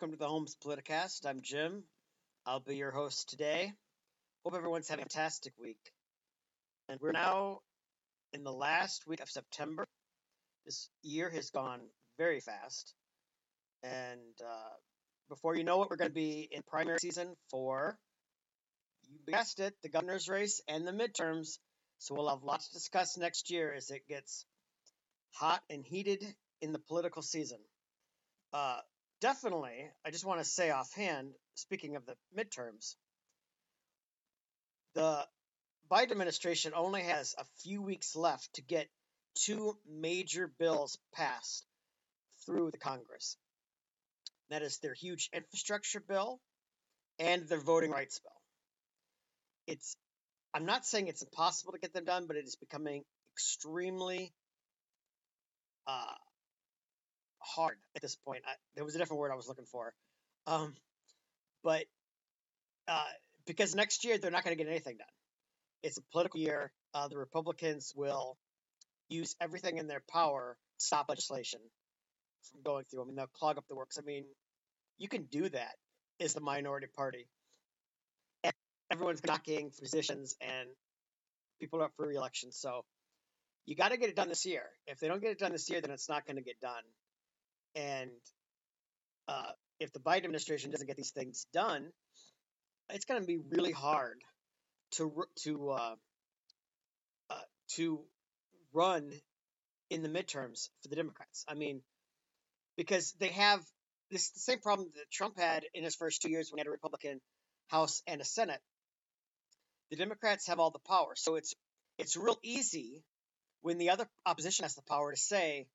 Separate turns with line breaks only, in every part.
welcome to the Holmes Politicast. I'm Jim. I'll be your host today. Hope everyone's having a fantastic week. And we're now in the last week of September. This year has gone very fast. And uh, before you know it, we're going to be in primary season for, you guessed it, the governor's race and the midterms. So we'll have lots to discuss next year as it gets hot and heated in the political season. Uh, definitely, I just want to say offhand, speaking of the midterms, the Biden administration only has a few weeks left to get two major bills passed through the Congress. That is their huge infrastructure bill and their voting rights bill. It's I'm not saying it's impossible to get them done, but it is becoming extremely uh, hard at this point. I, there was a different word I was looking for. Um, but uh, because next year they're not going to get anything done. It's a political year. Uh, the Republicans will use everything in their power to stop legislation from going through. I mean, they'll clog up the works. I mean, you can do that as the minority party. Everyone's knocking positions and people are up for reelection. So you got to get it done this year. If they don't get it done this year, then it's not going to get done. And uh, if the Biden administration doesn't get these things done, it's going to be really hard to to uh, uh, to run in the midterms for the Democrats. I mean, because they have this the same problem that Trump had in his first two years when he had a Republican House and a Senate. The Democrats have all the power, so it's it's real easy when the other opposition has the power to say,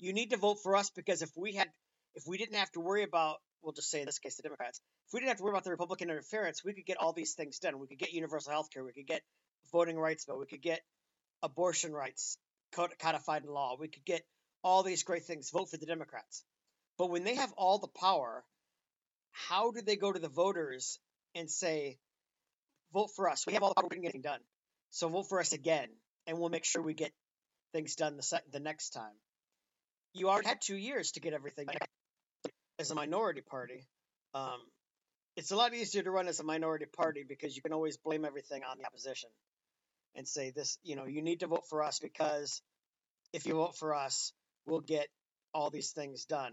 you need to vote for us because if we had if we didn't have to worry about we'll just say in this case the Democrats, if we didn't have to worry about the Republican interference, we could get all these things done. We could get universal health care, we could get voting rights bill, we could get abortion rights codified in law, we could get all these great things. Vote for the Democrats. But when they have all the power, how do they go to the voters and say, vote for us? We have all the power, we can get done. So vote for us again, and we'll make sure we get things done the, se- the next time. You already had two years to get everything as a minority party. Um, it's a lot easier to run as a minority party because you can always blame everything on the opposition and say this, you know, you need to vote for us because if you vote for us, we'll get all these things done.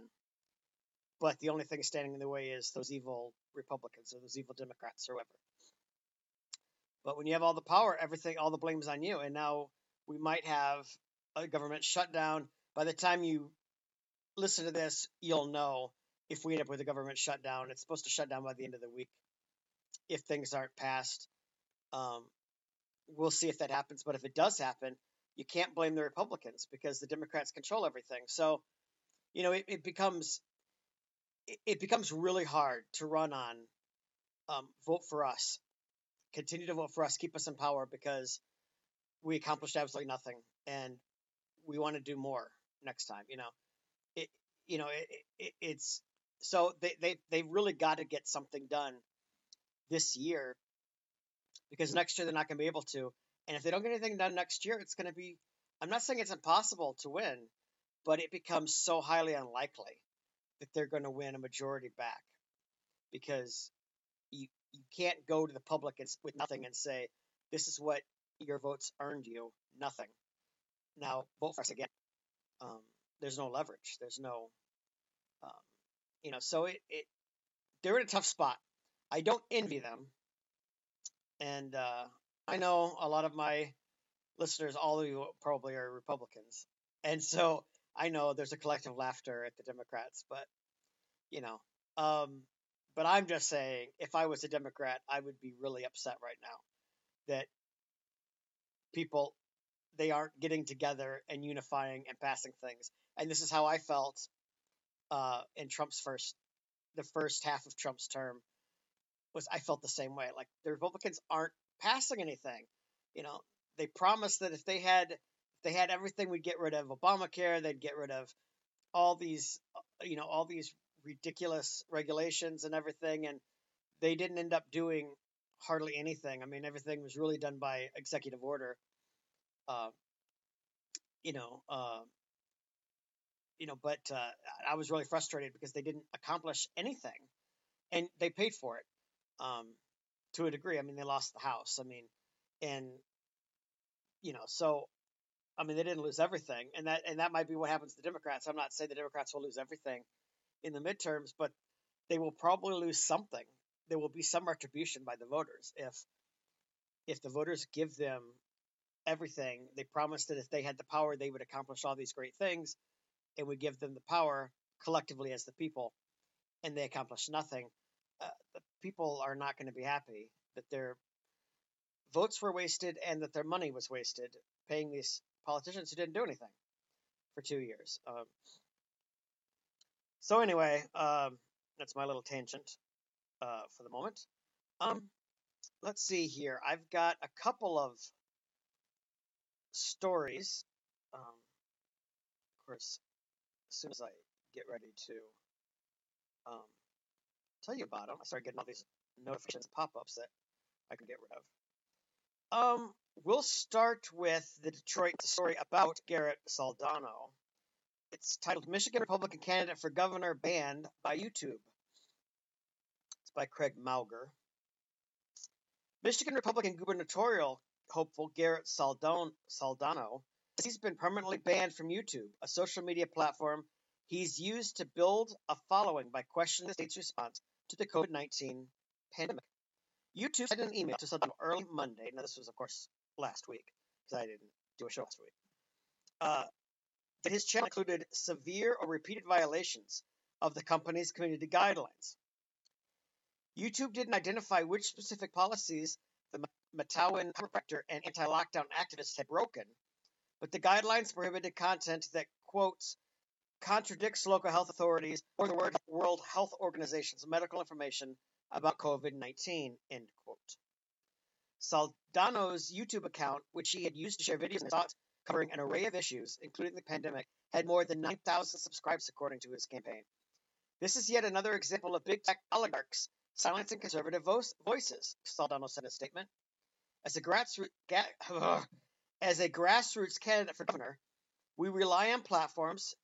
But the only thing standing in the way is those evil Republicans or those evil Democrats or whoever. But when you have all the power, everything, all the blame's on you. And now we might have a government shutdown. By the time you listen to this, you'll know if we end up with a government shutdown. It's supposed to shut down by the end of the week if things aren't passed. Um, we'll see if that happens. But if it does happen, you can't blame the Republicans because the Democrats control everything. So, you know, it, it becomes it, it, becomes really hard to run on um, vote for us, continue to vote for us, keep us in power because we accomplished absolutely nothing, and we want to do more next time. You know, it you know it, it, it's so they they they really got to get something done this year because next year they're not going to be able to. And if they don't get anything done next year, it's going to be. I'm not saying it's impossible to win, but it becomes so highly unlikely that they're going to win a majority back because you you can't go to the public and, with nothing and say this is what your votes earned you. Nothing. Now vote for us again. Um, there's no leverage. There's no, um, you know, so it, it they're in a tough spot. I don't envy them, and uh, I know a lot of my listeners, all of you probably are Republicans, and so I know there's a collective laughter at the Democrats, but you know, um, but I'm just saying, if I was a Democrat, I would be really upset right now that people they aren't getting together and unifying and passing things. And this is how I felt uh, in Trump's first, the first half of Trump's term was I felt the same way. Like the Republicans aren't passing anything. You know, they promised that if they had if they had everything, we'd get rid of Obamacare. They'd get rid of all these, you know, all these ridiculous regulations and everything. And they didn't end up doing hardly anything. I mean, everything was really done by executive order. Uh, you know, uh, you know, but uh, I was really frustrated because they didn't accomplish anything, and they paid for it um, to a degree. I mean, they lost the House. I mean, and you know, so I mean, they didn't lose everything, and that and that might be what happens to the Democrats. I'm not saying the Democrats will lose everything in the midterms, but they will probably lose something. There will be some retribution by the voters if if the voters give them everything. They promised that if they had the power, they would accomplish all these great things, and we give them the power collectively as the people, and they accomplish nothing. Uh, the people are not going to be happy that their votes were wasted and that their money was wasted paying these politicians who didn't do anything for two years. Um, so anyway, um, that's my little tangent uh, for the moment. Um, let's see here. I've got a couple of stories. Um, of course, as soon as I get ready to um, tell you about them, I start getting all these notifications pop-ups that I can get rid of. Um, we'll start with the Detroit story about Garrett Soldano. It's titled Michigan Republican Candidate for Governor Banned by YouTube. It's by Craig Mauger. Michigan Republican gubernatorial hopeful Garrett Saldon, Soldano says he's been permanently banned from YouTube, a social media platform he's used to build a following by questioning the state's response to the COVID 19 pandemic. YouTube sent an email to Saldano early Monday. Now, this was, of course, last week because I didn't do a show last week. Uh, that his channel included severe or repeated violations of the company's community guidelines. YouTube didn't identify which specific policies Mattawan chiropractor and anti-lockdown activists had broken, but the guidelines prohibited content that quotes contradicts local health authorities or the World Health Organization's medical information about COVID-19. End quote. Soldano's YouTube account, which he had used to share videos and thoughts covering an array of issues, including the pandemic, had more than 9,000 subscribers, according to his campaign. This is yet another example of big tech oligarchs silencing conservative vo- voices, Soldano said in a statement. As a, grassroots, as a grassroots candidate for governor, we rely on platforms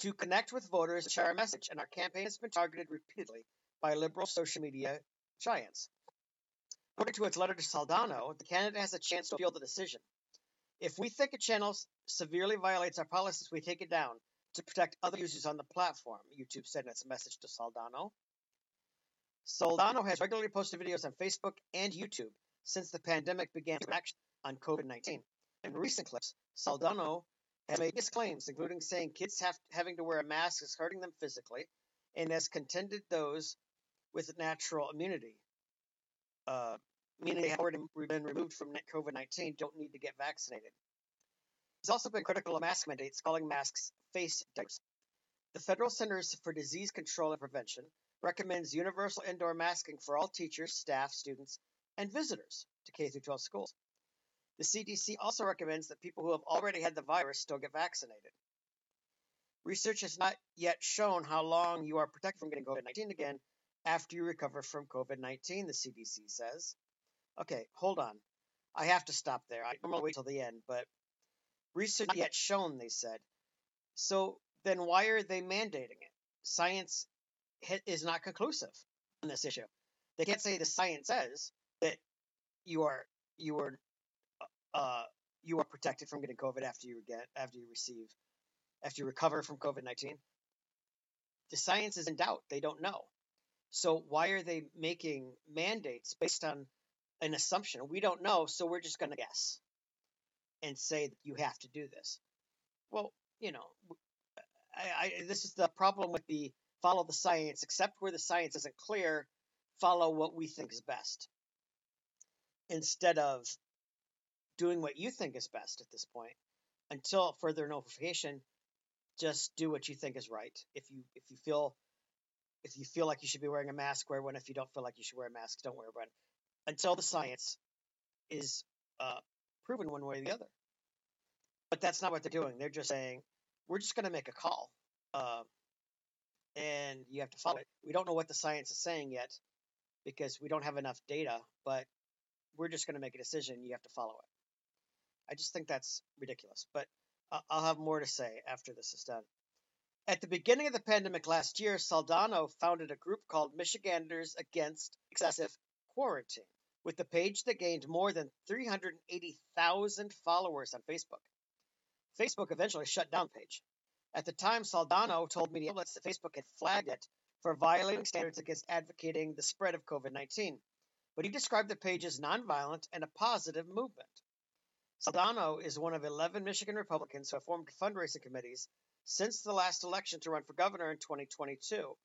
to connect with voters and share our message, and our campaign has been targeted repeatedly by liberal social media giants. According to its letter to Soldano, the candidate has a chance to appeal the decision. If we think a channel severely violates our policies, we take it down to protect other users on the platform, YouTube said in its message to Soldano. Soldano has regularly posted videos on Facebook and YouTube since the pandemic began action on COVID 19. In recent clips, Soldano has made his claims, including saying kids have, having to wear a mask is hurting them physically, and has contended those with natural immunity, uh, meaning they have already been removed from COVID 19, don't need to get vaccinated. He's also been critical of mask mandates, calling masks face diapers. The Federal Centers for Disease Control and Prevention recommends universal indoor masking for all teachers, staff, students, and visitors to K 12 schools. The CDC also recommends that people who have already had the virus still get vaccinated. Research has not yet shown how long you are protected from getting COVID 19 again after you recover from COVID 19, the CDC says. Okay, hold on. I have to stop there. I normally wait till the end, but research not yet shown, they said. So then why are they mandating it? Science is not conclusive on this issue. They can't say the science says you are you are uh, you are protected from getting COVID after you get after you receive after you recover from COVID nineteen. The science is in doubt. They don't know. So why are they making mandates based on an assumption? We don't know, so we're just going to guess and say that you have to do this. Well, you know, I, I, this is the problem with the follow the science, except where the science isn't clear, follow what we think is best. Instead of doing what you think is best at this point, until further notification, just do what you think is right. If you if you feel if you feel like you should be wearing a mask, wear one. If you don't feel like you should wear a mask, don't wear one. Until the science is uh, proven one way or the other. But that's not what they're doing. They're just saying, we're just going to make a call. Uh, and you have to follow it. We don't know what the science is saying yet because we don't have enough data, but we're just going to make a decision. You have to follow it. I just think that's ridiculous. But I'll have more to say after this is done. At the beginning of the pandemic last year, Soldano founded a group called Michiganders Against Excessive Quarantine, with a page that gained more than 380,000 followers on Facebook. Facebook eventually shut down the page. At the time, Soldano told media outlets that Facebook had flagged it for violating standards against advocating the spread of COVID 19, but he described the page as nonviolent and a positive movement. Soldano is one of 11 Michigan Republicans who have formed fundraising committees since the last election to run for governor in 2022.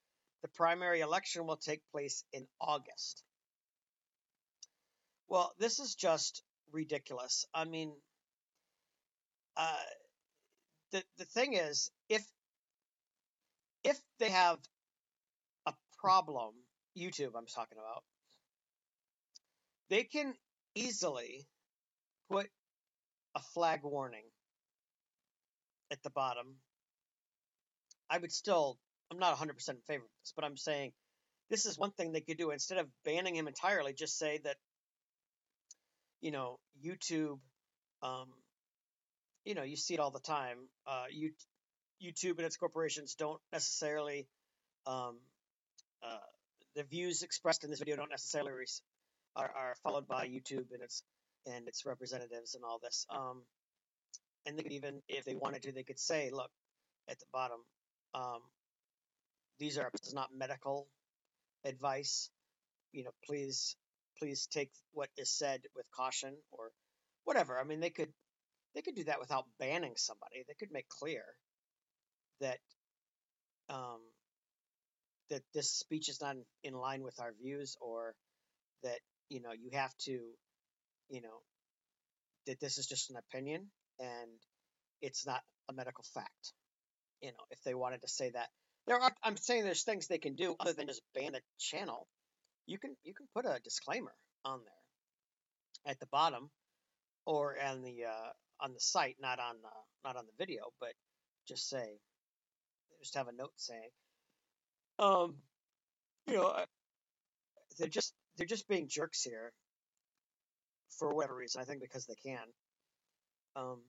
The primary election will take place in August. Well, this is just ridiculous. I mean, uh, the the thing is, if if they have a problem, YouTube, I'm talking about, they can easily put a flag warning at the bottom. I would still, I'm not 100% in favor of this, but I'm saying this is one thing they could do instead of banning him entirely. Just say that, you know, YouTube, um, you know, you see it all the time. Uh, you, YouTube and its corporations don't necessarily, um, uh, the views expressed in this video don't necessarily are, are followed by YouTube and its and its representatives and all this. Um, and they could even, if they wanted to, they could say, look, at the bottom, um, these are this is not medical advice. You know, please, please take what is said with caution or whatever. I mean, they could they could do that without banning somebody. They could make clear that um, that this speech is not in line with our views, or that you know you have to you know, that this is just an opinion and it's not a medical fact. You know, if they wanted to say that, there are. I'm saying there's things they can do other than just ban the channel. You can you can put a disclaimer on there at the bottom or on the uh, on the site, not on uh, not on the video, but just say just have a note saying, um, you know, they're just they're just being jerks here, for whatever reason. I think because they can. Um,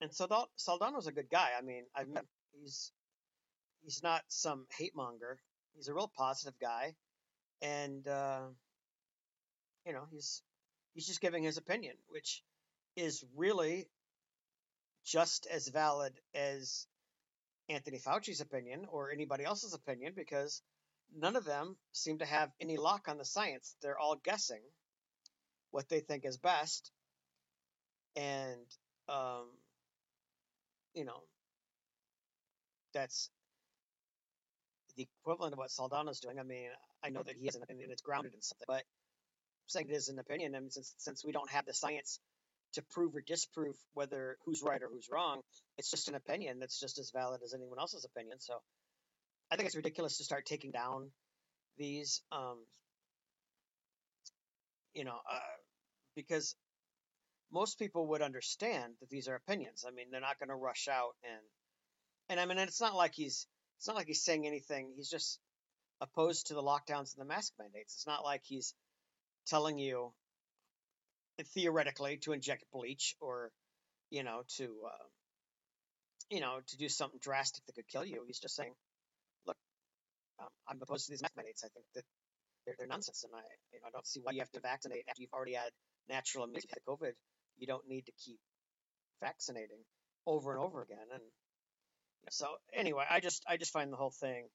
and Saldano, Soldano's a good guy. I mean, I've met. He's he's not some hate monger. He's a real positive guy, and uh, you know he's he's just giving his opinion, which is really just as valid as Anthony Fauci's opinion or anybody else's opinion because none of them seem to have any lock on the science. They're all guessing what they think is best, and um, you know that's the equivalent of what Soldano's doing. I mean, I know that he has an opinion that's grounded in something, but saying it is an opinion, and since since we don't have the science to prove or disprove whether who's right or who's wrong, it's just an opinion that's just as valid as anyone else's opinion. So I think it's ridiculous to start taking down these, um, you know, uh, because most people would understand that these are opinions. I mean, they're not going to rush out and and I mean, it's not like he's it's not like he's saying anything. He's just opposed to the lockdowns and the mask mandates. It's not like he's telling you theoretically to inject bleach or you know to uh, you know to do something drastic that could kill you. He's just saying, um, I'm opposed to these mandates. I think that they're, they're nonsense, and I you know I don't see why you have to vaccinate after you've already had natural immunity to COVID, you don't need to keep vaccinating over and over again. And so anyway, I just I just find the whole thing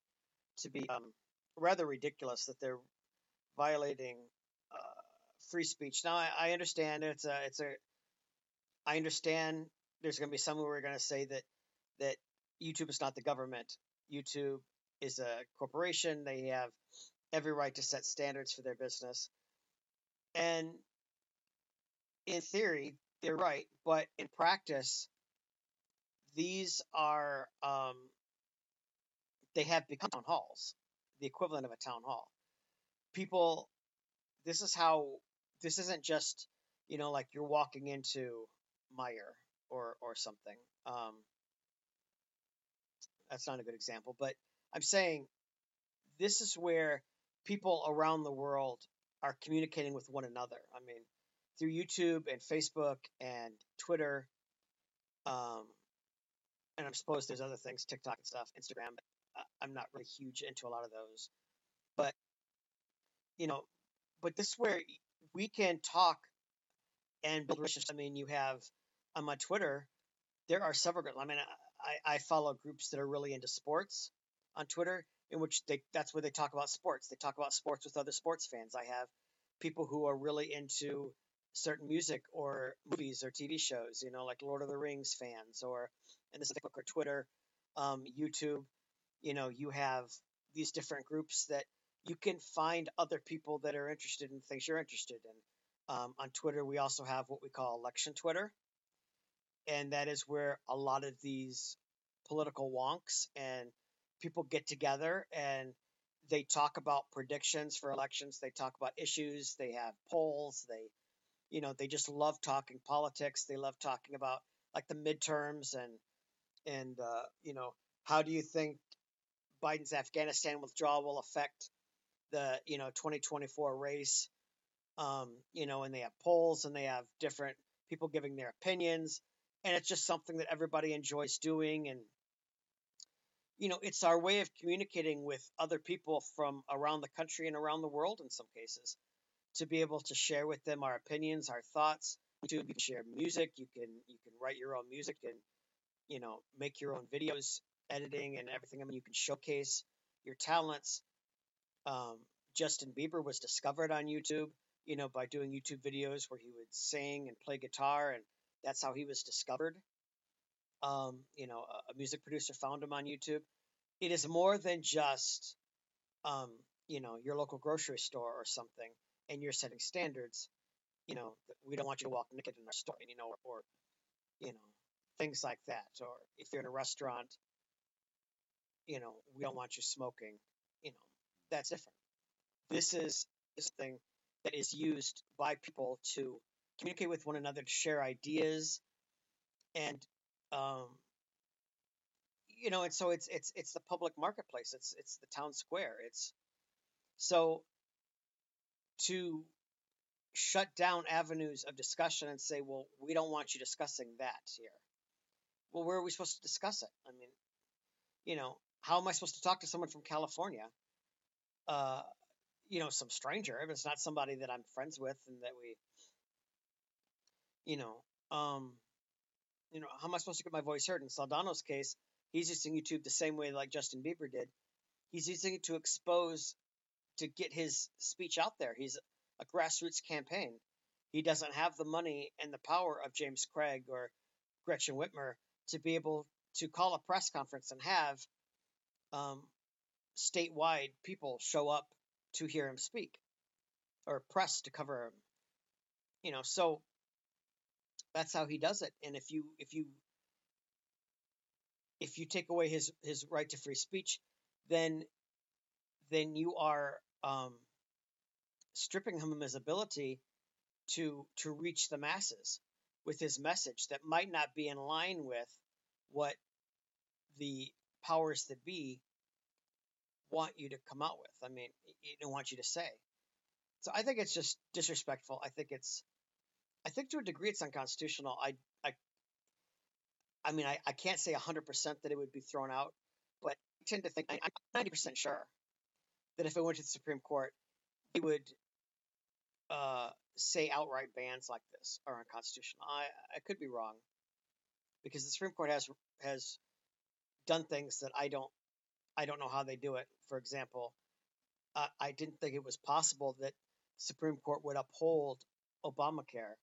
to be um, rather ridiculous that they're violating uh, free speech. Now I, I, understand it's a it's a I understand there's going to be some who are going to say that that YouTube is not the government. YouTube is a corporation. They have every right to set standards for their business. And in theory, they're right, but in practice, these are um, they have become town halls, the equivalent of a town hall. People, this is how this isn't just you know like you're walking into Meijer or or something. Um, that's not a good example, but I'm saying this is where people around the world are communicating with one another. I mean, through YouTube and Facebook and Twitter. Um, and I suppose there's other things, TikTok and stuff, Instagram. I'm not really huge into a lot of those. But you know, but this is where we can talk and build relationships. I mean, you have on my Twitter, there are several. I mean, I, I follow groups that are really into sports on Twitter, in which they that's where they talk about sports. They talk about sports with other sports fans. I have people who are really into certain music or movies or TV shows, you know, like Lord of the Rings fans, or and this is Facebook or Twitter, um, YouTube. You know, you have these different groups that you can find other people that are interested in things you're interested in. Um, on Twitter, we also have what we call election Twitter, and that is where a lot of these political wonks and people get together and they talk about predictions for elections. They talk about issues. They have polls. They, you know, they just love talking politics. They love talking about like the midterms and and uh, you know how do you think Biden's Afghanistan withdrawal will affect the you know 2024 race? Um, you know, and they have polls and they have different people giving their opinions, and it's just something that everybody enjoys doing and you know, it's our way of communicating with other people from around the country and around the world in some cases to be able to share with them our opinions, our thoughts. You can share music, you can you can write your own music and you know make your own videos, editing and everything. I mean, you can showcase your talents. Um, Justin Bieber was discovered on YouTube, you know, by doing YouTube videos where he would sing and play guitar, and that's how he was discovered um, you know, a, music producer found him on YouTube. It is more than just, um, you know, your local grocery store or something, and you're setting standards. You know, we don't want you to walk naked in our store, you know, or, or you know, things like that. Or if you're in a restaurant, you know, we don't want you smoking. You know, that's different. This is this thing that is used by people to communicate with one another, to share ideas, and um, you know, and so it's it's it's the public marketplace. It's it's the town square. It's so to shut down avenues of discussion and say, well, we don't want you discussing that here. Well, where are we supposed to discuss it? I mean, you know, how am I supposed to talk to someone from California? Uh, you know, some stranger. If it's not somebody that I'm friends with and that we, you know, um, you know, how am I supposed to get my voice heard? In Soldano's case, he's using YouTube the same way like Justin Bieber did. He's using it to expose, to get his speech out there. He's a grassroots campaign. He doesn't have the money and the power of James Craig or Gretchen Whitmer to be able to call a press conference and have um, statewide people show up to hear him speak or press to cover him. You know, so that's how he does it. And if you if you if you take away his his right to free speech, then then you are um, stripping him of his ability to to reach the masses with his message that might not be in line with what the powers that be want you to come out with. I mean, don't want you to say. So I think it's just disrespectful. I think it's I think to a degree it's unconstitutional. I I I mean I, I can't say hundred percent that it would be thrown out, but I tend to think I'm ninety percent sure that if it went to the Supreme Court, it would uh, say outright bans like this are unconstitutional. I I could be wrong because the Supreme Court has has done things that I don't I don't know how they do it. For example, uh, I didn't think it was possible that Supreme Court would uphold Obamacare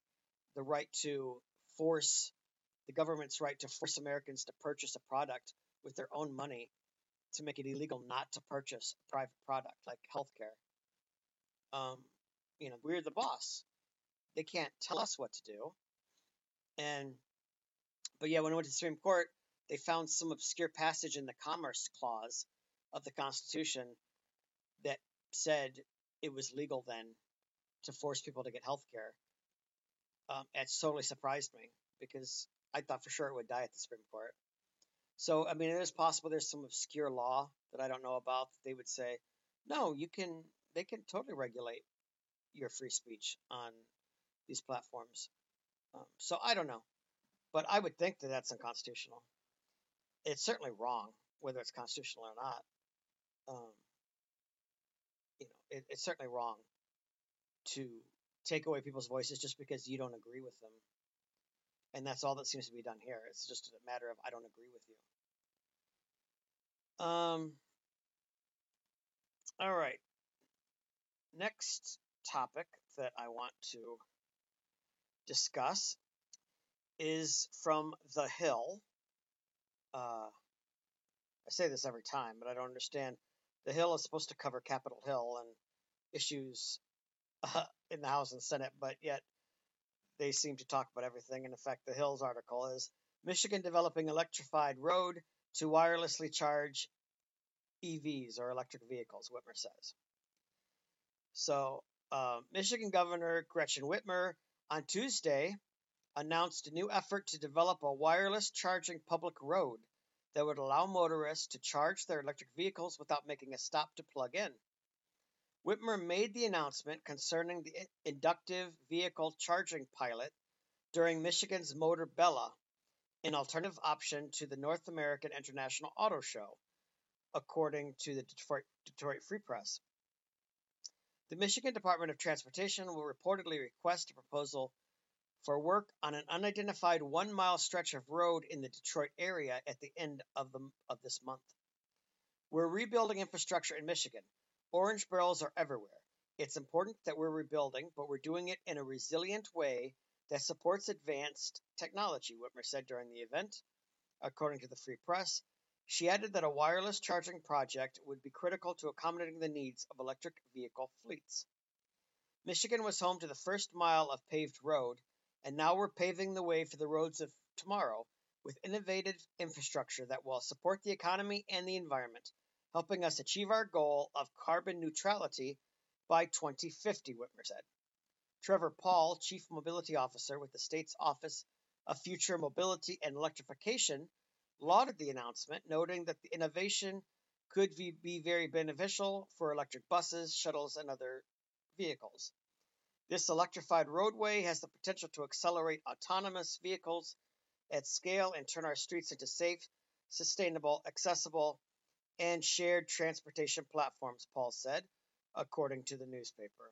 the right to force the government's right to force Americans to purchase a product with their own money to make it illegal not to purchase a private product like healthcare. Um, you know, we're the boss. They can't tell us what to do. And, but yeah, when I went to the Supreme Court, they found some obscure passage in the Commerce Clause of the Constitution that said it was legal then to force people to get health care um, it totally surprised me because I thought for sure it would die at the Supreme Court. So, I mean, it is possible there's some obscure law that I don't know about that they would say, no, you can, they can totally regulate your free speech on these platforms. Um, so I don't know, but I would think that that's unconstitutional. it's certainly wrong, whether it's constitutional or not. Um, you know, it, it's certainly wrong to take away people's voices just because you don't agree with them. And that's all that seems to be done here. It's just a matter of I don't agree with you. Um. All right. Next topic that I want to discuss is from The Hill. Uh, I say this every time, but I don't understand. The Hill is supposed to cover Capitol Hill and issues uh, in the House and Senate, but yet they seem to talk about everything. And in fact, the Hill's article is Michigan developing electrified road to wirelessly charge EVs or electric vehicles, Whitmer says. So, uh, Michigan Governor Gretchen Whitmer on Tuesday announced a new effort to develop a wireless charging public road that would allow motorists to charge their electric vehicles without making a stop to plug in. Whitmer made the announcement concerning the inductive vehicle charging pilot during Michigan's Motor Bella, an alternative option to the North American International Auto Show, according to the Detroit, Detroit Free Press. The Michigan Department of Transportation will reportedly request a proposal for work on an unidentified one mile stretch of road in the Detroit area at the end of, the, of this month. We're rebuilding infrastructure in Michigan, Orange barrels are everywhere. It's important that we're rebuilding, but we're doing it in a resilient way that supports advanced technology, Whitmer said during the event. According to the Free Press, she added that a wireless charging project would be critical to accommodating the needs of electric vehicle fleets. Michigan was home to the first mile of paved road, and now we're paving the way for the roads of tomorrow with innovative infrastructure that will support the economy and the environment, helping us achieve our goal of carbon neutrality by 2050, Whitmer said. Trevor Pawl, Chief Mobility Officer with the state's Office of Future Mobility and Electrification, lauded the announcement, noting that the innovation could be very beneficial for electric buses, shuttles, and other vehicles. This electrified roadway has the potential to accelerate autonomous vehicles at scale and turn our streets into safe, sustainable, accessible, and shared transportation platforms, Pawl said, according to the newspaper.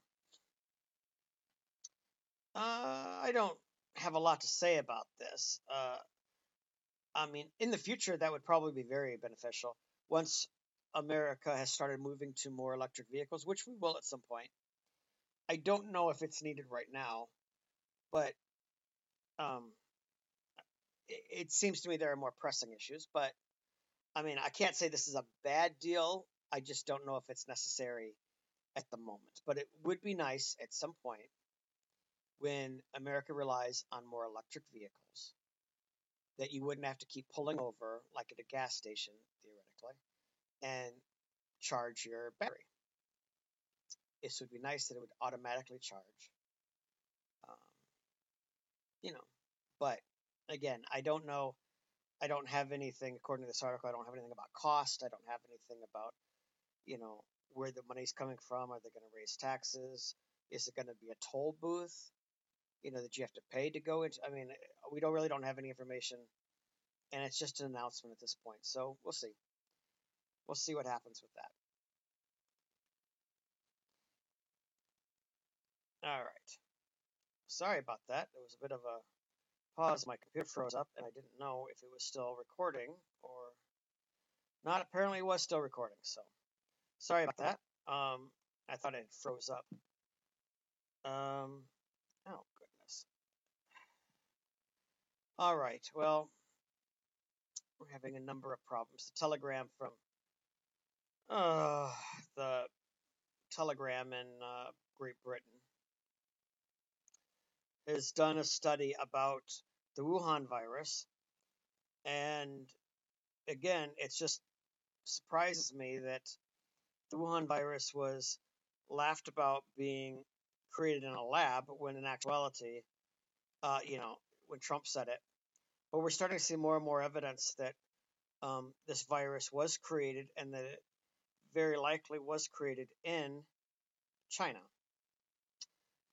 Uh, I don't have a lot to say about this. Uh, I mean, in the future, that would probably be very beneficial once America has started moving to more electric vehicles, which we will at some point. I don't know if it's needed right now, but um, it, it seems to me there are more pressing issues. But I mean, I can't say this is a bad deal. I just don't know if it's necessary at the moment. But it would be nice at some point when America relies on more electric vehicles that you wouldn't have to keep pulling over like at a gas station, theoretically, and charge your battery. This would be nice that it would automatically charge. Um, you know, but again, I don't know I don't have anything, according to this article, I don't have anything about cost. I don't have anything about, you know, where the money's coming from. Are they going to raise taxes? Is it going to be a toll booth, you know, that you have to pay to go into? I mean, we don't really don't have any information, and it's just an announcement at this point. So we'll see. We'll see what happens with that. All right. Sorry about that. It was a bit of a pause, my computer froze up, and I didn't know if it was still recording or not. Apparently, it was still recording, so sorry about that. Um, I thought it froze up. Um, oh, goodness. All right, well, we're having a number of problems. The telegram from uh, the telegram in uh, Great Britain has done a study about the Wuhan virus. And again, it just surprises me that the Wuhan virus was laughed about being created in a lab when in actuality, uh, you know, when Trump said it. But we're starting to see more and more evidence that um, this virus was created and that it very likely was created in China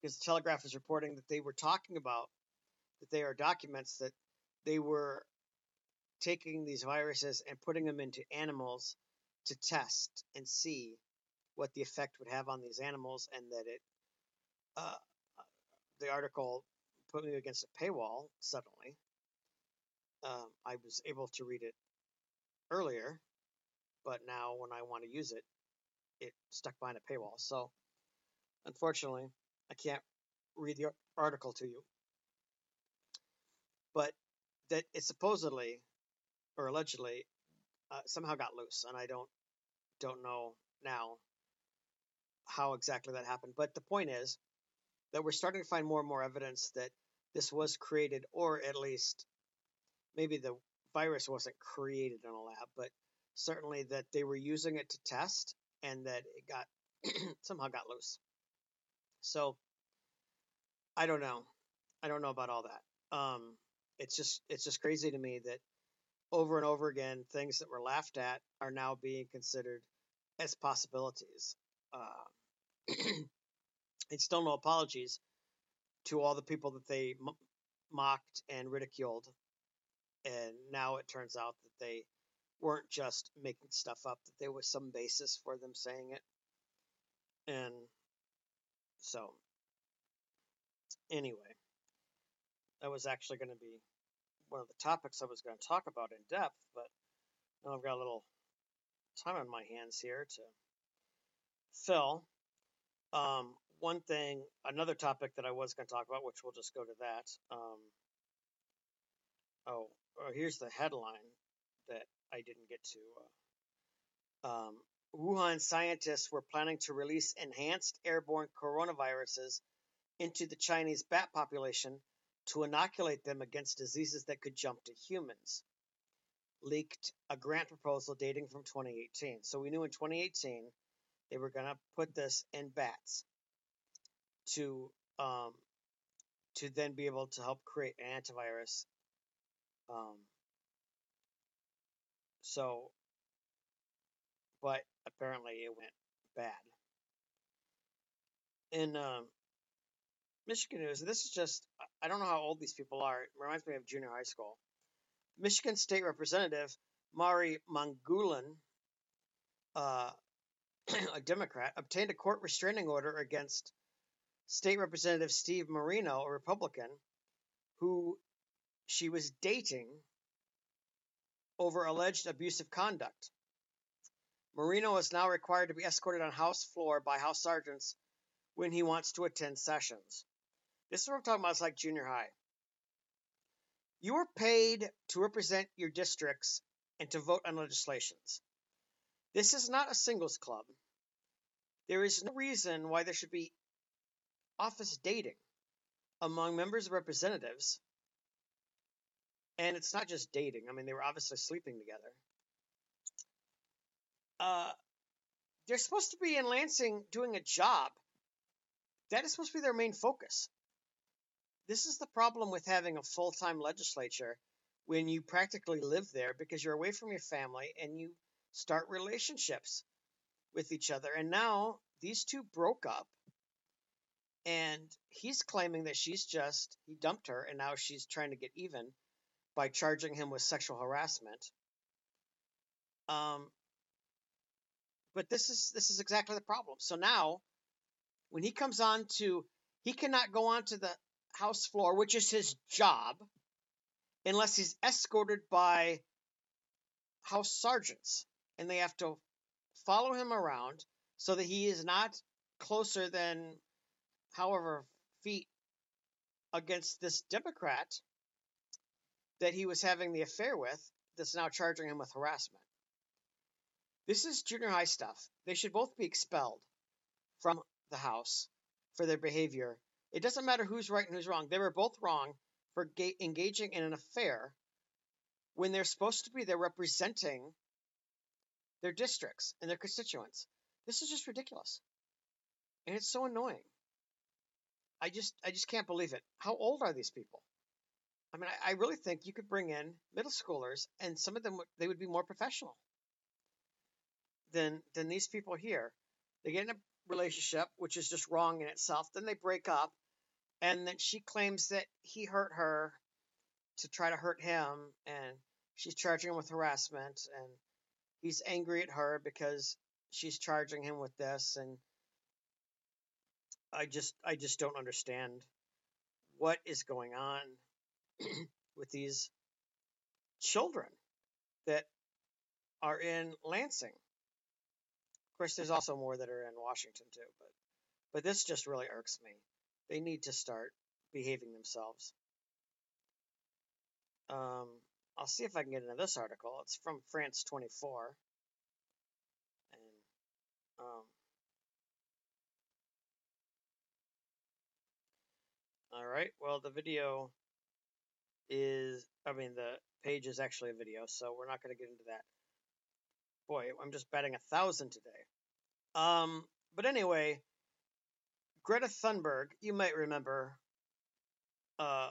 because the Telegraph is reporting that they were talking about that they are documents that they were taking these viruses and putting them into animals to test and see what the effect would have on these animals, and that it, uh, the article put me against a paywall suddenly. Um, I was able to read it earlier, but now when I want to use it, it stuck behind a paywall. So, unfortunately, I can't read the article to you. But that it supposedly or allegedly uh, somehow got loose, and I don't don't know now how exactly that happened. But the point is that we're starting to find more and more evidence that this was created, or at least maybe the virus wasn't created in a lab, but certainly that they were using it to test and that it got somehow got loose. So I don't know. I don't know about all that. Um, it's just it's just crazy to me that over and over again things that were laughed at are now being considered as possibilities. Uh, and still no apologies to all the people that they m- mocked and ridiculed. And now it turns out that they weren't just making stuff up, that there was some basis for them saying it. And so, anyway, that was actually going to be one of the topics I was going to talk about in depth, but now I've got a little time on my hands here to fill. Um, one thing, another topic that I was going to talk about, which we'll just go to that. Um, oh, oh, here's the headline that I didn't get to. Uh, um, Wuhan scientists were planning to release enhanced airborne coronaviruses into the Chinese bat population to inoculate them against diseases that could jump to humans. Leaked a grant proposal dating from 2018. So we knew in 2018 they were going to put this in bats to um, to then be able to help create an antivirus. Um, so, but apparently it went bad. In um, Michigan news, this is just, I don't know how old these people are. It reminds me of junior high school. Michigan State Representative Mari Manoogian, uh, a Democrat, obtained a court restraining order against State Representative Steve Marino, a Republican, who she was dating over alleged abusive conduct. Marino is now required to be escorted on House floor by House sergeants when he wants to attend sessions. This is what I'm talking about. It's like junior high. You are paid to represent your districts and to vote on legislations. This is not a singles club. There is no reason why there should be office dating among members of representatives. And it's not just dating. I mean, they were obviously sleeping together. Uh, they're supposed to be in Lansing doing a job. That is supposed to be their main focus. This is the problem with having a full time legislature when you practically live there because you're away from your family and you start relationships with each other. And now these two broke up and he's claiming that she's just he dumped her and now she's trying to get even by charging him with sexual harassment. Um but this is this is exactly the problem. So now when he comes on to he cannot go on to the house floor, which is his job, unless he's escorted by house sergeants and they have to follow him around so that he is not closer than however feet against this Democrat that he was having the affair with that's now charging him with harassment. This is junior high stuff. They should both be expelled from the House for their behavior it doesn't matter who's right and who's wrong. They were both wrong for ga- engaging in an affair when they're supposed to be there representing their districts and their constituents. This is just ridiculous. And it's so annoying. I just I just can't believe it. How old are these people? I mean, I, I really think you could bring in middle schoolers, and some of them they would be more professional than than these people here. They get in a relationship, which is just wrong in itself. Then they break up, and then she claims that he hurt her to try to hurt him and she's charging him with harassment, and he's angry at her because she's charging him with this, and I just I just don't understand what is going on with these children that are in Lansing. Course, there's also more that are in Washington too, but but this just really irks me. They need to start behaving themselves. Um, I'll see if I can get into this article. It's from France 24. And um, all right. Well, the video is, I mean, the page is actually a video, so we're not going to get into that. Boy, I'm just betting a thousand today. Um, but anyway, Greta Thunberg, you might remember, uh,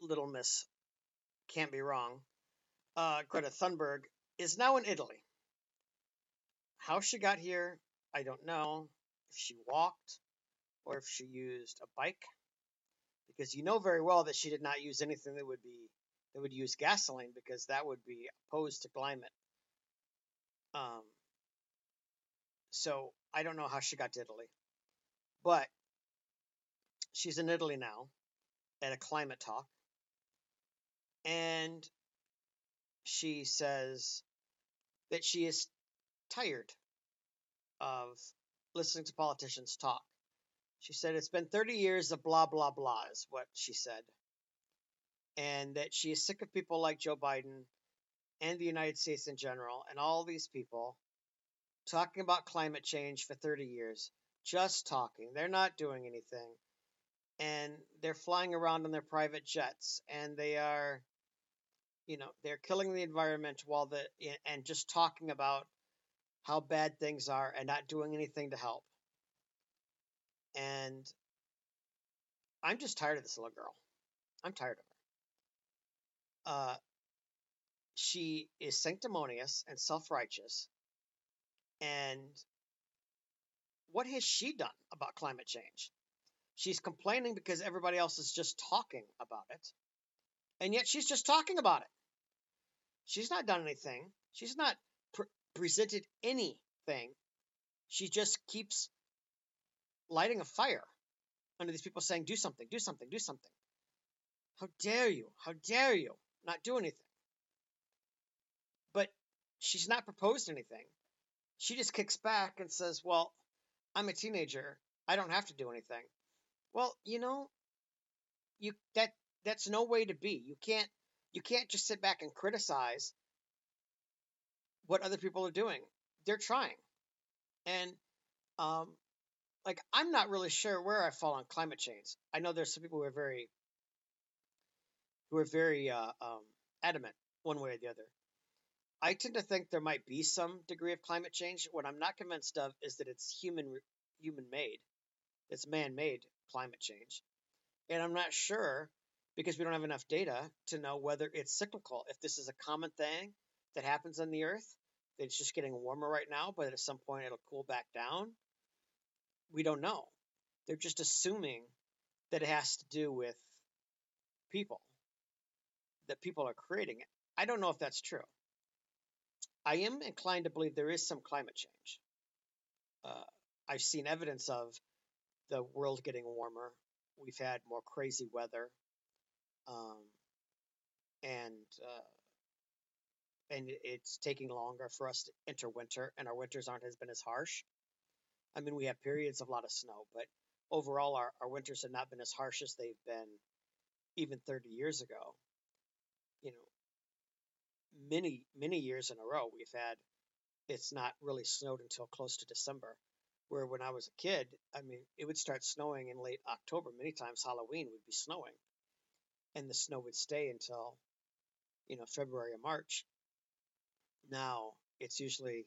Little Miss can't be wrong. Uh, Greta Thunberg is now in Italy. How she got here, I don't know. If she walked or if she used a bike, because you know very well that she did not use anything that would be that would use gasoline because that would be opposed to climate. Um, so I don't know how she got to Italy, but she's in Italy now at a climate talk, and she says that she is tired of listening to politicians talk. She said it's been 30 years of blah, blah, blah, is what she said. And that she is sick of people like Joe Biden and the United States in general and all these people talking about climate change for 30 years, just talking. They're not doing anything. And they're flying around on their private jets and they are you know they're killing the environment while the and just talking about how bad things are and not doing anything to help and i'm just tired of this little girl i'm tired of her uh she is sanctimonious and self-righteous and what has she done about climate change she's complaining because everybody else is just talking about it and yet she's just talking about it. She's not done anything. She's not pre- presented anything. She just keeps lighting a fire under these people saying, do something, do something, do something. How dare you? How dare you not do anything? But she's not proposed anything. She just kicks back and says, well, I'm a teenager. I don't have to do anything. Well, you know, you that that's no way to be. You can't you can't just sit back and criticize what other people are doing. They're trying. And um like I'm not really sure where I fall on climate change. I know there's some people who are very who are very uh, um, adamant one way or the other. I tend to think there might be some degree of climate change. What I'm not convinced of is that it's human human made. It's man made climate change. And I'm not sure because we don't have enough data to know whether it's cyclical. If this is a common thing that happens on the Earth, that it's just getting warmer right now, but at some point it'll cool back down. We don't know. They're just assuming that it has to do with people, that people are creating it. I don't know if that's true. I am inclined to believe there is some climate change. Uh, I've seen evidence of the world getting warmer. We've had more crazy weather um, and uh, and it's taking longer for us to enter winter, and our winters aren't has been as harsh. I mean, we have periods of a lot of snow, but overall, our, our winters have not been as harsh as they've been even 30 years ago. You know, many many years in a row, we've had it's not really snowed until close to December. Where when I was a kid, I mean, it would start snowing in late October. Many times Halloween would be snowing and the snow would stay until you know February or March. Now it's usually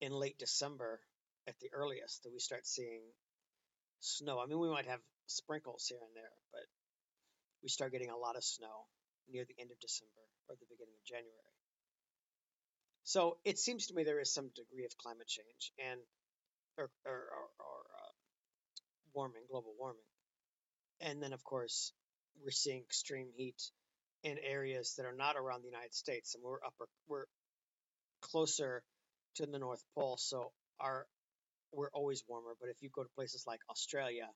in late December at the earliest that we start seeing snow. I mean, we might have sprinkles here and there, but we start getting a lot of snow near the end of December or the beginning of January. So it seems to me there is some degree of climate change and or or, or, or uh, warming, global warming, and then of course we're seeing extreme heat in areas that are not around the United States, and we're upper we're closer to the North Pole, so our we're always warmer. But if you go to places like Australia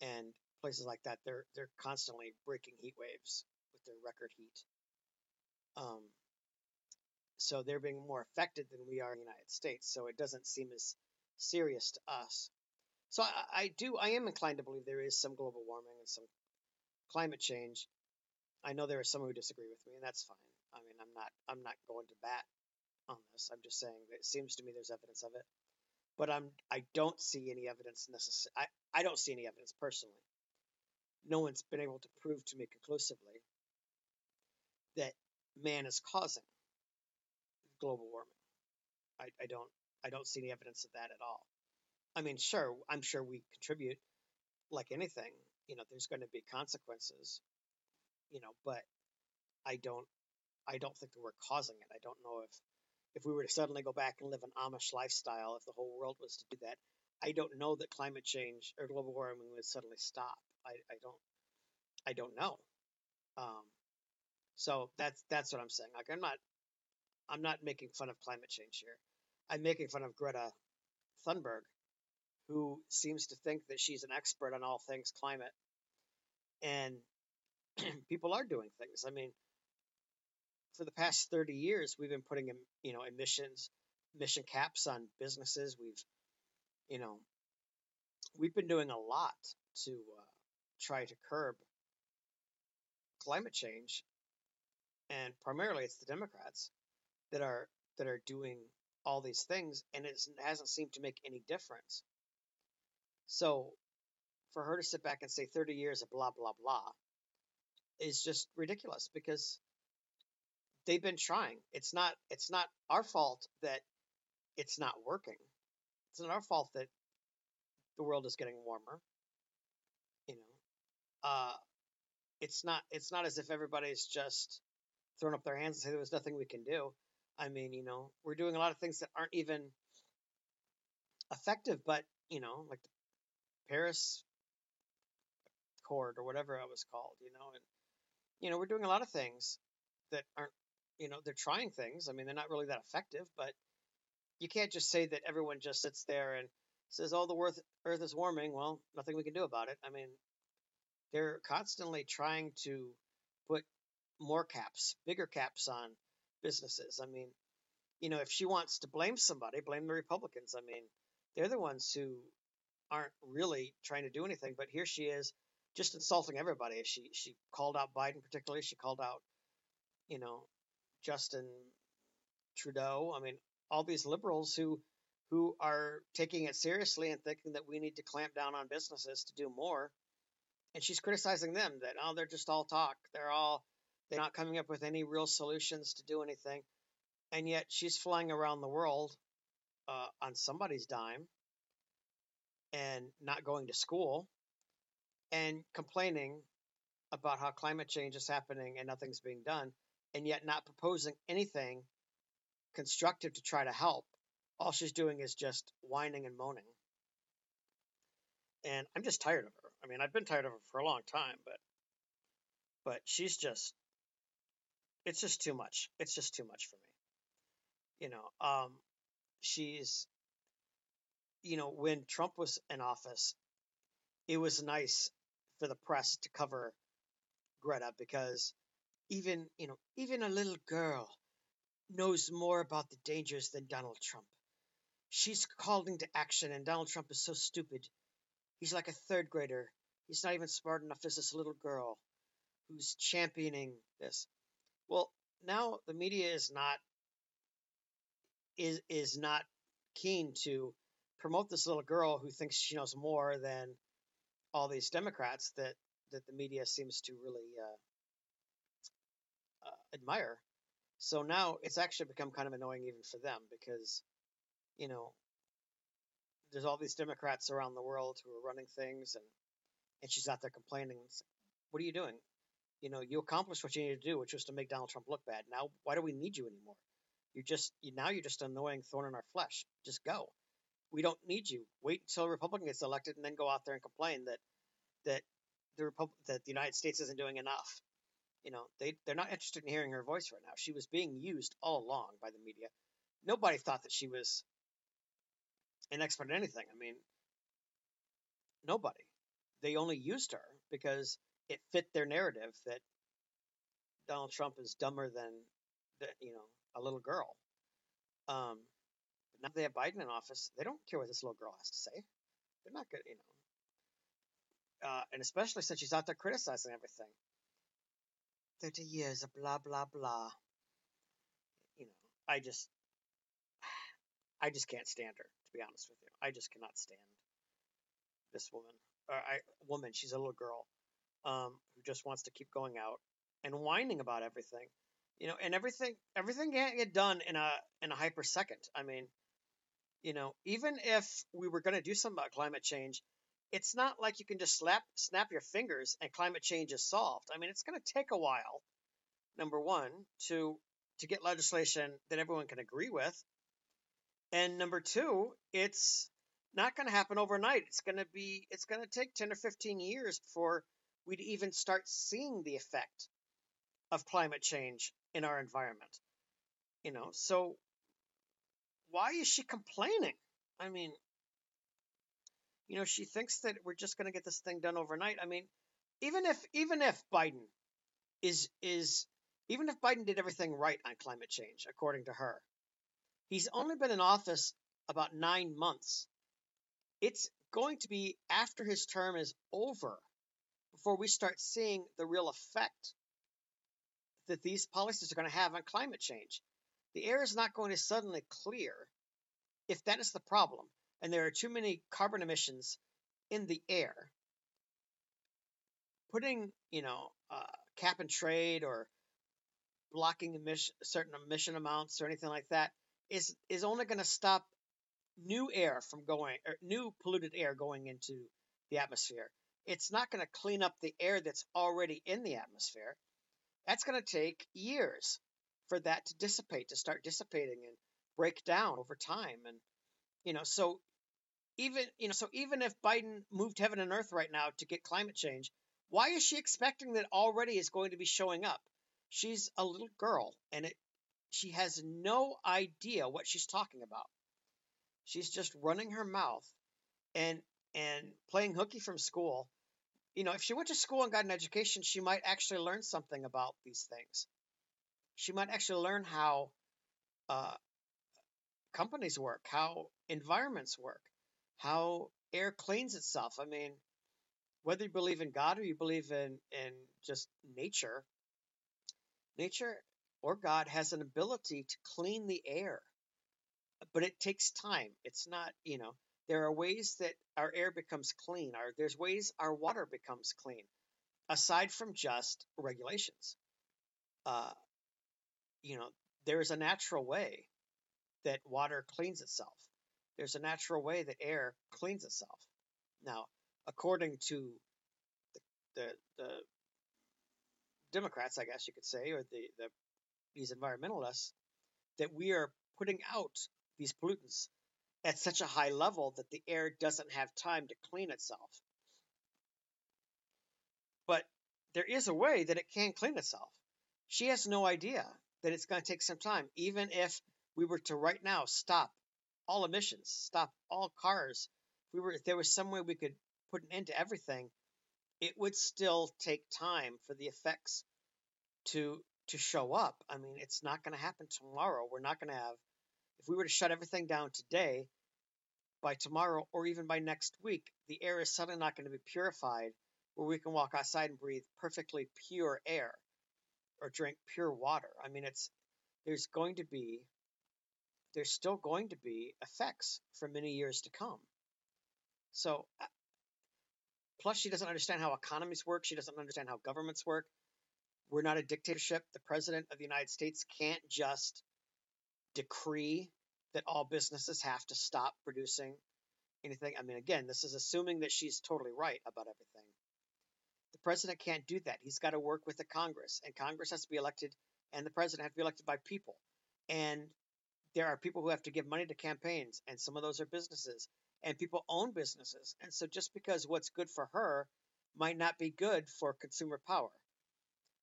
and places like that, they're they're constantly breaking heat waves their record heat. Um, so they're being more affected than we are in the United States. So it doesn't seem as serious to us. So I, I do I am inclined to believe there is some global warming and some climate change. I know there are some who disagree with me, and that's fine. I mean, I'm not I'm not going to bat on this. I'm just saying that it seems to me there's evidence of it, but I'm I don't see any evidence necessary. I I don't see any evidence personally. No one's been able to prove to me conclusively that man is causing global warming. I, I don't I don't see any evidence of that at all. I mean, sure, I'm sure we contribute like anything. You know, there's going to be consequences. You know, but I don't I don't think that we're causing it. I don't know if if we were to suddenly go back and live an Amish lifestyle, if the whole world was to do that, I don't know that climate change or global warming would suddenly stop. I, I don't I don't know. Um, so that's that's what I'm saying. Like I'm not I'm not making fun of climate change here. I'm making fun of Greta Thunberg, who seems to think that she's an expert on all things climate. And people are doing things. I mean, for the past 30 years, we've been putting, you know, emissions, emission caps on businesses. We've, you know, we've been doing a lot to uh, try to curb climate change. And primarily it's the Democrats that are that are doing all these things, and it hasn't seemed to make any difference. So, for her to sit back and say 30 years of blah blah blah is just ridiculous because they've been trying. It's not it's not our fault that it's not working. It's not our fault that the world is getting warmer. You know, uh, it's not it's not as if everybody's just throwing up their hands and say there was nothing we can do. I mean, you know, we're doing a lot of things that aren't even effective, but you know, like the Paris Accord or whatever it was called, you know, and you know, we're doing a lot of things that aren't, you know, they're trying things. I mean, they're not really that effective, but you can't just say that everyone just sits there and says, "Oh, the earth Earth is warming." Well, nothing we can do about it. I mean, they're constantly trying to put more caps, bigger caps on businesses. I mean, you know, if she wants to blame somebody, blame the Republicans. I mean, they're the ones who aren't really trying to do anything. But here she is, just insulting everybody. She she called out Biden particularly. She called out, you know, Justin Trudeau. I mean, all these liberals who who are taking it seriously and thinking that we need to clamp down on businesses to do more. And she's criticizing them that oh they're just all talk. They're all they're not coming up with any real solutions to do anything. And yet she's flying around the world uh, on somebody's dime and not going to school and complaining about how climate change is happening and nothing's being done, and yet not proposing anything constructive to try to help. All she's doing is just whining and moaning. And I'm just tired of her. I mean, I've been tired of her for a long time, but but she's just it's just too much. It's just too much for me. You know, um, she's, you know, when Trump was in office, it was nice for the press to cover Greta because even, you know, even a little girl knows more about the dangers than Donald Trump. She's called into action, and Donald Trump is so stupid. He's like a third grader. He's not even smart enough as this little girl who's championing this. Well, now the media is not is is not keen to promote this little girl who thinks she knows more than all these Democrats that that the media seems to really uh, uh, admire. So now it's actually become kind of annoying even for them because, you know, there's all these Democrats around the world who are running things, and and she's out there complaining. What are you doing? You know, you accomplished what you needed to do, which was to make Donald Trump look bad. Now, why do we need you anymore? You just you, now you're just annoying thorn in our flesh. Just go. We don't need you. Wait until a Republican gets elected and then go out there and complain that that the Repub- that the United States isn't doing enough. You know, they they're not interested in hearing her voice right now. She was being used all along by the media. Nobody thought that she was an expert in anything. I mean, nobody. They only used her because it fit their narrative that Donald Trump is dumber than, the, you know, a little girl. Um, but now they have Biden in office. They don't care what this little girl has to say. They're not good, you know. Uh, and especially since she's out there criticizing everything. 30 years of blah, blah, blah. You know, I just, I just can't stand her, to be honest with you. I just cannot stand this woman. Or I, woman, she's a little girl um, who just wants to keep going out and whining about everything. You know, and everything, everything can't get done in a in a hyper second. I mean, you know, even if we were going to do something about climate change, it's not like you can just slap snap your fingers and climate change is solved. I mean, it's going to take a while. Number one, to to get legislation that everyone can agree with, and number two, it's not going to happen overnight. It's going to be it's going to take ten or fifteen years before we'd even start seeing the effect of climate change in our environment. You know, so why is she complaining? I mean, you know, she thinks that we're just going to get this thing done overnight. I mean, even if even if Biden is is even if Biden did everything right on climate change according to her, he's only been in office about 9 months. It's going to be after his term is over before we start seeing the real effect that these policies are going to have on climate change. The air is not going to suddenly clear if that is the problem, and there are too many carbon emissions in the air. Putting, you know, uh, cap and trade or blocking emission, certain emission amounts or anything like that is is only going to stop new air from going or new polluted air going into the atmosphere. It's not going to clean up the air that's already in the atmosphere. That's going to take years for that to dissipate, to start dissipating and break down over time. And, you know, so even, you know, so even if Biden moved heaven and earth right now to get climate change, why is she expecting that already is going to be showing up? She's a little girl and it, she has no idea what she's talking about. She's just running her mouth and and playing hooky from school you know, if she went to school and got an education, she might actually learn something about these things. She might actually learn how uh, companies work, how environments work, how air cleans itself. I mean, whether you believe in God or you believe in, in just nature, nature or God has an ability to clean the air, but it takes time. It's not, you know, there are ways that our air becomes clean. Our, there's ways our water becomes clean, aside from just regulations. Uh, you know, there is a natural way that water cleans itself. There's a natural way that air cleans itself. Now, according to the, the, the Democrats, I guess you could say, or the, the these environmentalists, that we are putting out these pollutants at such a high level that the air doesn't have time to clean itself. But there is a way that it can clean itself. She has no idea that it's going to take some time, even if we were to right now stop all emissions, stop all cars. If we were, if there was some way we could put an end to everything, it would still take time for the effects to to show up. I mean, it's not going to happen tomorrow. We're not going to have if we were to shut everything down today, by tomorrow or even by next week, the air is suddenly not going to be purified where we can walk outside and breathe perfectly pure air or drink pure water. I mean, it's there's going to be there's still going to be effects for many years to come. So, uh, plus she doesn't understand how economies work. She doesn't understand how governments work. We're not a dictatorship. The president of the United States can't just decree that all businesses have to stop producing anything. I mean, again, this is assuming that she's totally right about everything. The president can't do that. He's got to work with the Congress, and Congress has to be elected, and the president has to be elected by people. And there are people who have to give money to campaigns, and some of those are businesses, and people own businesses. And so just because what's good for her might not be good for consumer power.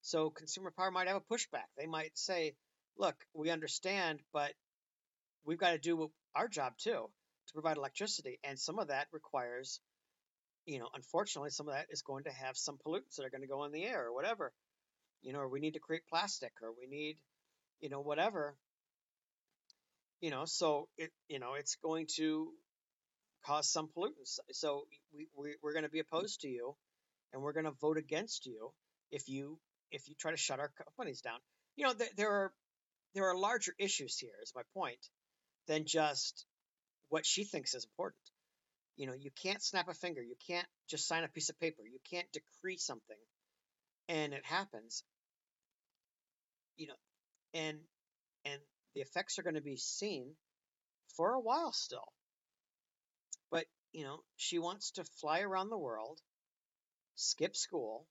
So consumer power might have a pushback. They might say, look, we understand, but we've got to do our job too to provide electricity. And some of that requires, you know, unfortunately, some of that is going to have some pollutants that are going to go in the air or whatever. You know, or we need to create plastic or we need, you know, whatever. You know, so it, you know, it's going to cause some pollutants. So we, we we're going to be opposed to you, and we're going to vote against you if you if you try to shut our companies down. You know, there, there are there are larger issues here. Is my point than just what she thinks is important. You know, you can't snap a finger. You can't just sign a piece of paper. You can't decree something, and it happens. You know, and and the effects are going to be seen for a while still. But you know, she wants to fly around the world, skip school,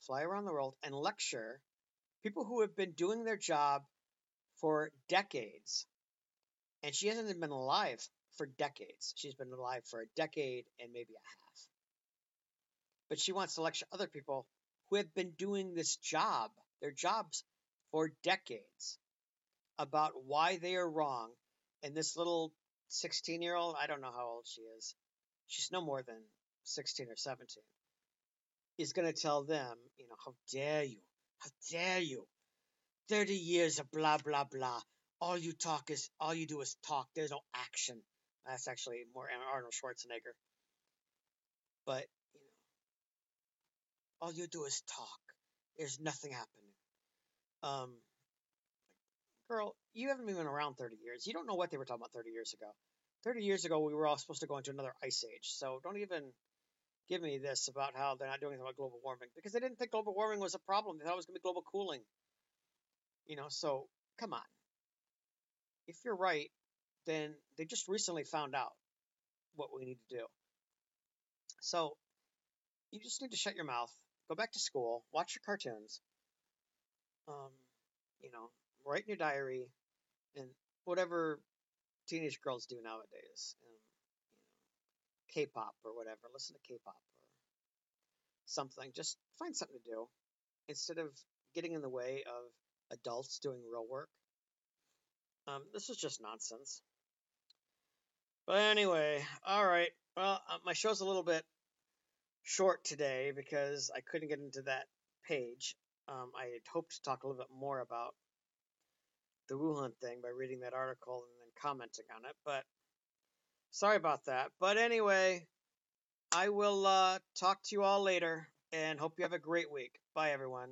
fly around the world, and lecture people who have been doing their job for decades and she hasn't been alive for decades. She's been alive for a decade and maybe a half. But she wants to lecture other people who have been doing this job, their jobs, for decades, about why they are wrong. And this little 16 year old, I don't know how old she is, she's no more than 16 or 17, is going to tell them, you know, how dare you? How dare you? 30 years of blah, blah, blah all you talk is all you do is talk. There's no action. That's actually more Arnold Schwarzenegger. But you know, all you do is talk. There's nothing happening. Um, girl, you haven't been around 30 years. You don't know what they were talking about 30 years ago. 30 years ago, we were all supposed to go into another ice age. So don't even give me this about how they're not doing anything about global warming because they didn't think global warming was a problem. They thought it was going to be global cooling. You know, so come on if you're right, then they just recently found out what we need to do. So you just need to shut your mouth, go back to school, watch your cartoons, um, you know, write in your diary, and whatever teenage girls do nowadays, um, you know, K-pop or whatever. Listen to K-pop or something. Just find something to do instead of getting in the way of adults doing real work. Um, this is just nonsense. But anyway, all right. Well, uh, my show's a little bit short today because I couldn't get into that page. Um, I had hoped to talk a little bit more about the Wuhan thing by reading that article and then commenting on it, but sorry about that. But anyway, I will uh, talk to you all later and hope you have a great week. Bye, everyone.